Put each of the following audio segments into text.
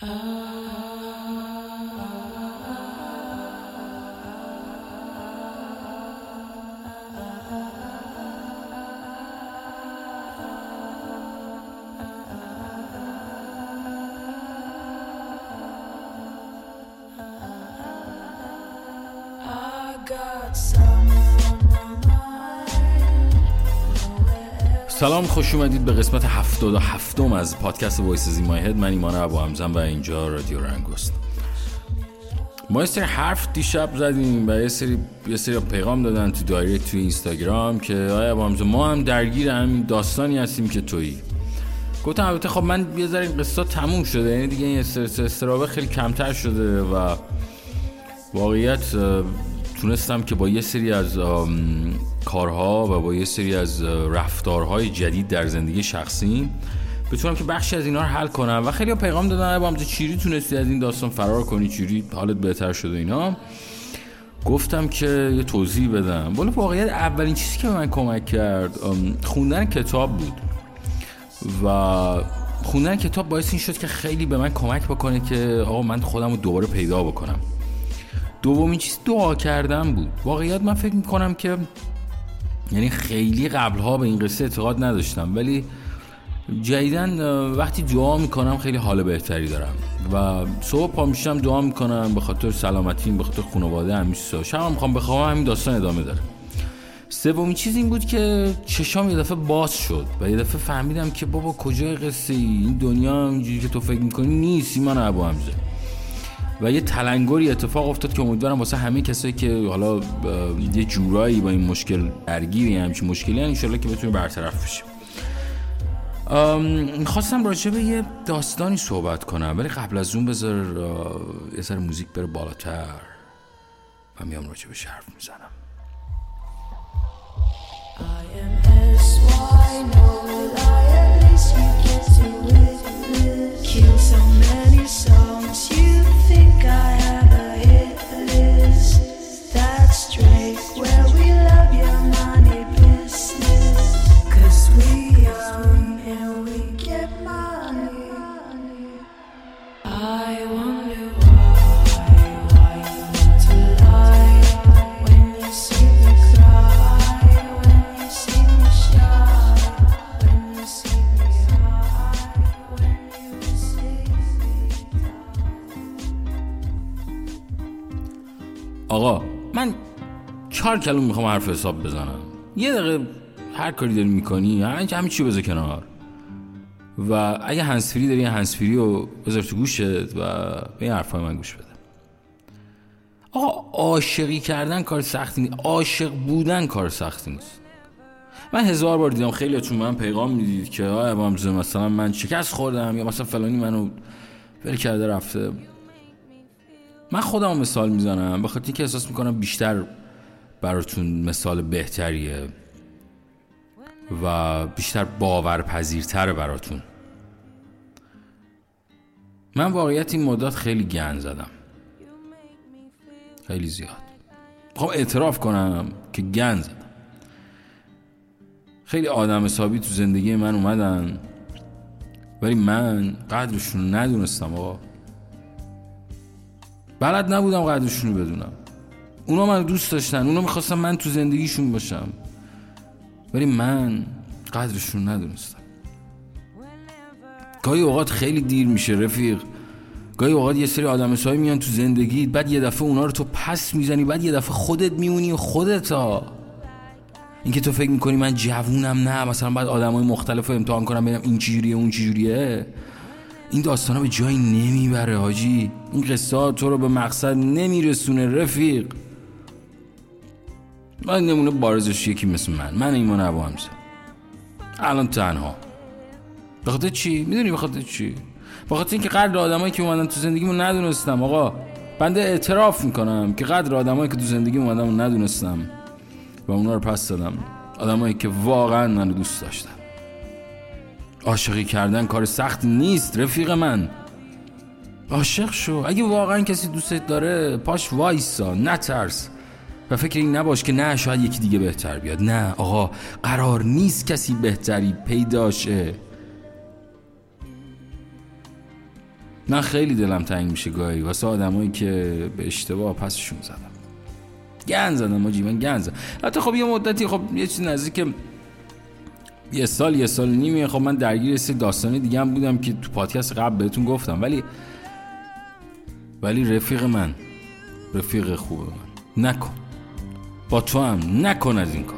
I got some. سلام خوش اومدید به قسمت هفتاد و هفتم از پادکست وایس زی مای هد. من ایمان ابو همزم و اینجا رادیو رنگوست. ما یه سری حرف دیشب زدیم و یه سری یه سری پیغام دادن تو دایرکت تو اینستاگرام که آیا ابو همزم ما هم درگیر همین داستانی هستیم که تویی. گفتم البته خب من یه ذره این قصه تموم شده یعنی دیگه این استرابه خیلی کمتر شده و واقعیت تونستم که با یه سری از کارها و با یه سری از رفتارهای جدید در زندگی شخصی بتونم که بخشی از اینا رو حل کنم. و خیلی پیغام دادن با چیری تونستی از این داستان فرار کنی چیری حالت بهتر شده اینا. گفتم که یه توضیح بدم. ولی واقعیت اولین چیزی که به من کمک کرد خوندن کتاب بود. و خوندن کتاب باعث این شد که خیلی به من کمک بکنه که آقا من خودم رو دوباره پیدا بکنم. دومین چیز دعا کردن بود. واقعیت من فکر می‌کنم که یعنی خیلی قبلها به این قصه اعتقاد نداشتم ولی جدیدن وقتی دعا می‌کنم خیلی حال بهتری دارم و صبح پا میشم دعا می‌کنم به خاطر سلامتیم به خاطر خانواده همیشه شب می‌خوام بخوام همین داستان ادامه داره. سومین چیز این بود که چشام یه دفعه باز شد و یه دفعه فهمیدم که بابا کجای قصه ای؟ این دنیا اینجوری که تو فکر می‌کنی نیست ایمان ابو حمزه و یه تلنگری اتفاق افتاد که امیدوارم واسه همه کسایی که حالا یه جورایی با این مشکل درگیری همچین مشکلی انشالله که بتونه برطرف بشه خواستم راجع به یه داستانی صحبت کنم ولی قبل از اون بذار یه سر موزیک بره بالاتر و میام راجع به حرف می‌زنم. آقا چهار کلوم می‌خوام حرف حساب بزنم. یه دقیقه هر کاری داری می‌کنی همین همین چی بذار کنار. و اگه هنسفری داری هنسفری رو بذار تو گوشت و به این حرفای من گوش بده. آقا عاشقی کردن کار سختی نیست. عاشق بودن کار سختی نیست. من هزار بار دیدم خیلی چون من پیغام می‌دید که آیا مثلا من شکست خوردم یا مثلا فلانی منو ول کرده رفته. من خودم مثال می‌زنم به خاطر که احساس می‌کنم بیشتر براتون مثال بهتریه و بیشتر باورپذیرتره براتون. من واقعیت این مدت خیلی گن زدم. خیلی زیاد. می‌خوام اعتراف کنم که گن زدم. خیلی آدم حسابی تو زندگی من اومدن ولی من قدرشون ندونستم آقا. بلد نبودم قدرشون رو بدونم. اونا من دوست داشتن اونا می‌خواستم من تو زندگیشون باشم. ولی من قدرشون ندونستم. گاهی اوقات خیلی دیر میشه رفیق. گاهی اوقات یه سری آدم سایی میان تو زندگی بعد یه دفعه اونا رو تو پس می‌زنی بعد یه دفعه خودت میمونی و خودت ها. اینکه تو فکر می‌کنی من جوونم نه مثلا بعد آدم های مختلف رو امتحان کنم ببینم این چجوریه اون چجوریه. این داستان ها به جایی نمی‌بره حاجی. این قصه تو رو به مقصد نمیرسونه رفیق. من نمونه بارزش یکی مثل من. من ایمان ابو همزه الان تنها. بخاطر چی؟ می‌دونی بخاطر چی؟ بخاطر اینکه قدر آدمایی که اومدن تو زندگیمو ندونستم. آقا بنده اعتراف می‌کنم که قدر آدمایی که تو زندگی اومدن ندونستم. و اونا رو پس دادم. آدمایی که واقعا منو دوست داشتن. عاشقی کردن کار سخت نیست رفیق من. عاشق شو. اگه واقعا کسی دوستت داره پاش وایسا نترس. و فکر این نباش که نه شاید یکی دیگه بهتر بیاد. نه آقا قرار نیست کسی بهتری پیداشه من خیلی دلم تنگ میشه گاهی. واسه آدمایی که به اشتباه پسشون زدم. گن زدم ماجی من گن زدم. حتی خب یه مدتی خب یه چیز نزدیک یه سال یه سال نیمه. خب من درگیر سه داستان دیگه هم بودم که تو پادکست قبل بهتون گفتم. ولی ولی رفیق من رفیق خوبه من. نکن. با تو هم نکن از این کار.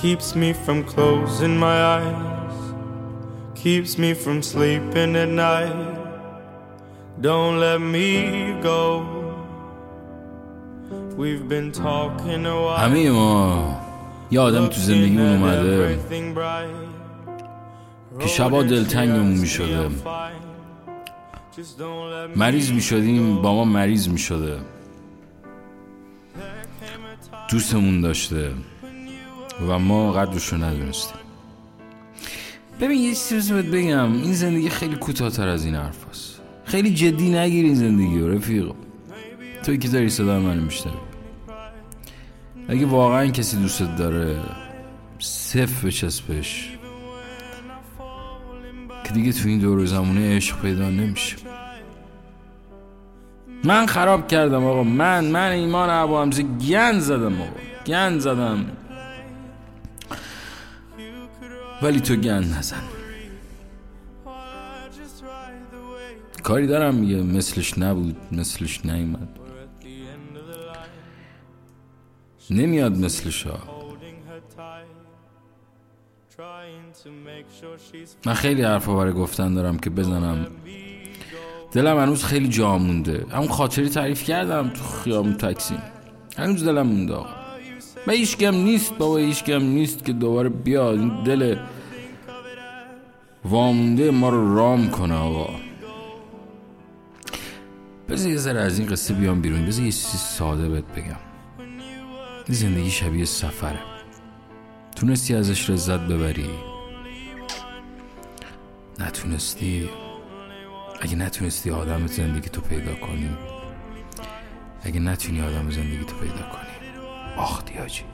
Keeps me from closing my eyes, keeps me from sleeping at night. Don't let me go. We've been talking a while. همه ما یه آدم تو زندگیمون اومده که شبا دلتنگمون می شده مریض می شدیم با ما مریض می شده دوستمون داشته و ما قدرشو ندونستیم. ببین یه چیزی بهت بگم. این زندگی خیلی کوتاهتر از این حرف هست. خیلی جدی نگیر این زندگی رو رفیق. توی که داری صدا منو میشنوی. اگه واقعا کسی دوستت داره صف بچسبش. که دیگه تو این دور زمونه عشق پیدا نمیشه. من خراب کردم آقا. من من ایمان عبا همزه گن زدم آقا. گن زدم. ولی تو گن نزن. کاری دارم میگه. مثلش نبود مثلش نیومد. نمیاد مثلش ها من خیلی حرفا برای گفتن دارم که بزنم. دلم هنوز خیلی جا مونده. همون خاطری تعریف کردم تو خیابون تاکسی. هنوز دلم مونده آقا. هیچ نیست بابا هیچ نیست که دوباره بیاد. این دل وامونده ما رو رام کنه آقا. بذار یه ذره از این قصه بیام بیرون. بذار یه چیزی ساده بهت بگم. این زندگی شبیه سفره. تونستی ازش لذت ببری. نتونستی اگه نتونستی آدم زندگی تو پیدا کنی اگه نتونی آدم زندگی تو پیدا کنی باختی آجی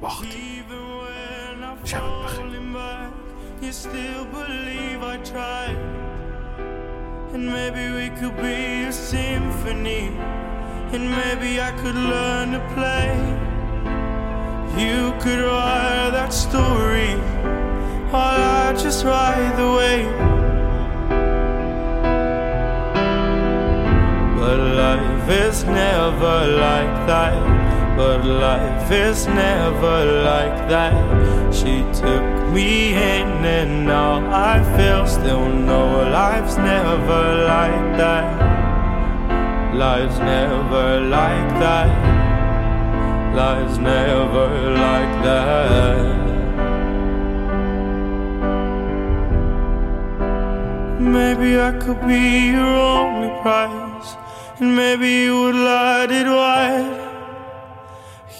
باختی شبت بخیر And maybe we could be a symphony And maybe I could learn to play You could write that story While I just ride the wave But life is never like that but life is never like that. She took me in, and now I feel still know life's never like that. Life's never like that. Life's never like that. Maybe I could be your only prize, and maybe you would light it wide.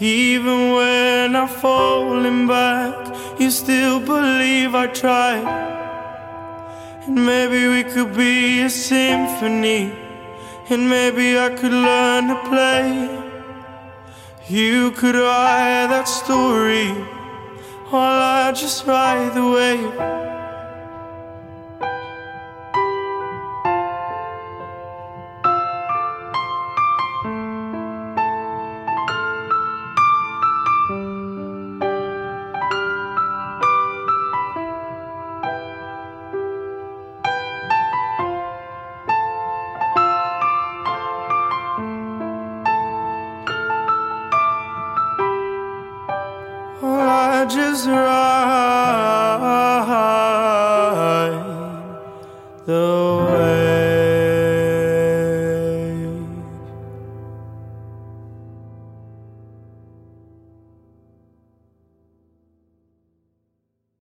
Even when I'm falling back, you still believe I tried. And maybe we could be a symphony, and maybe I could learn to play. You could write that story, while I just ride the wave. just right.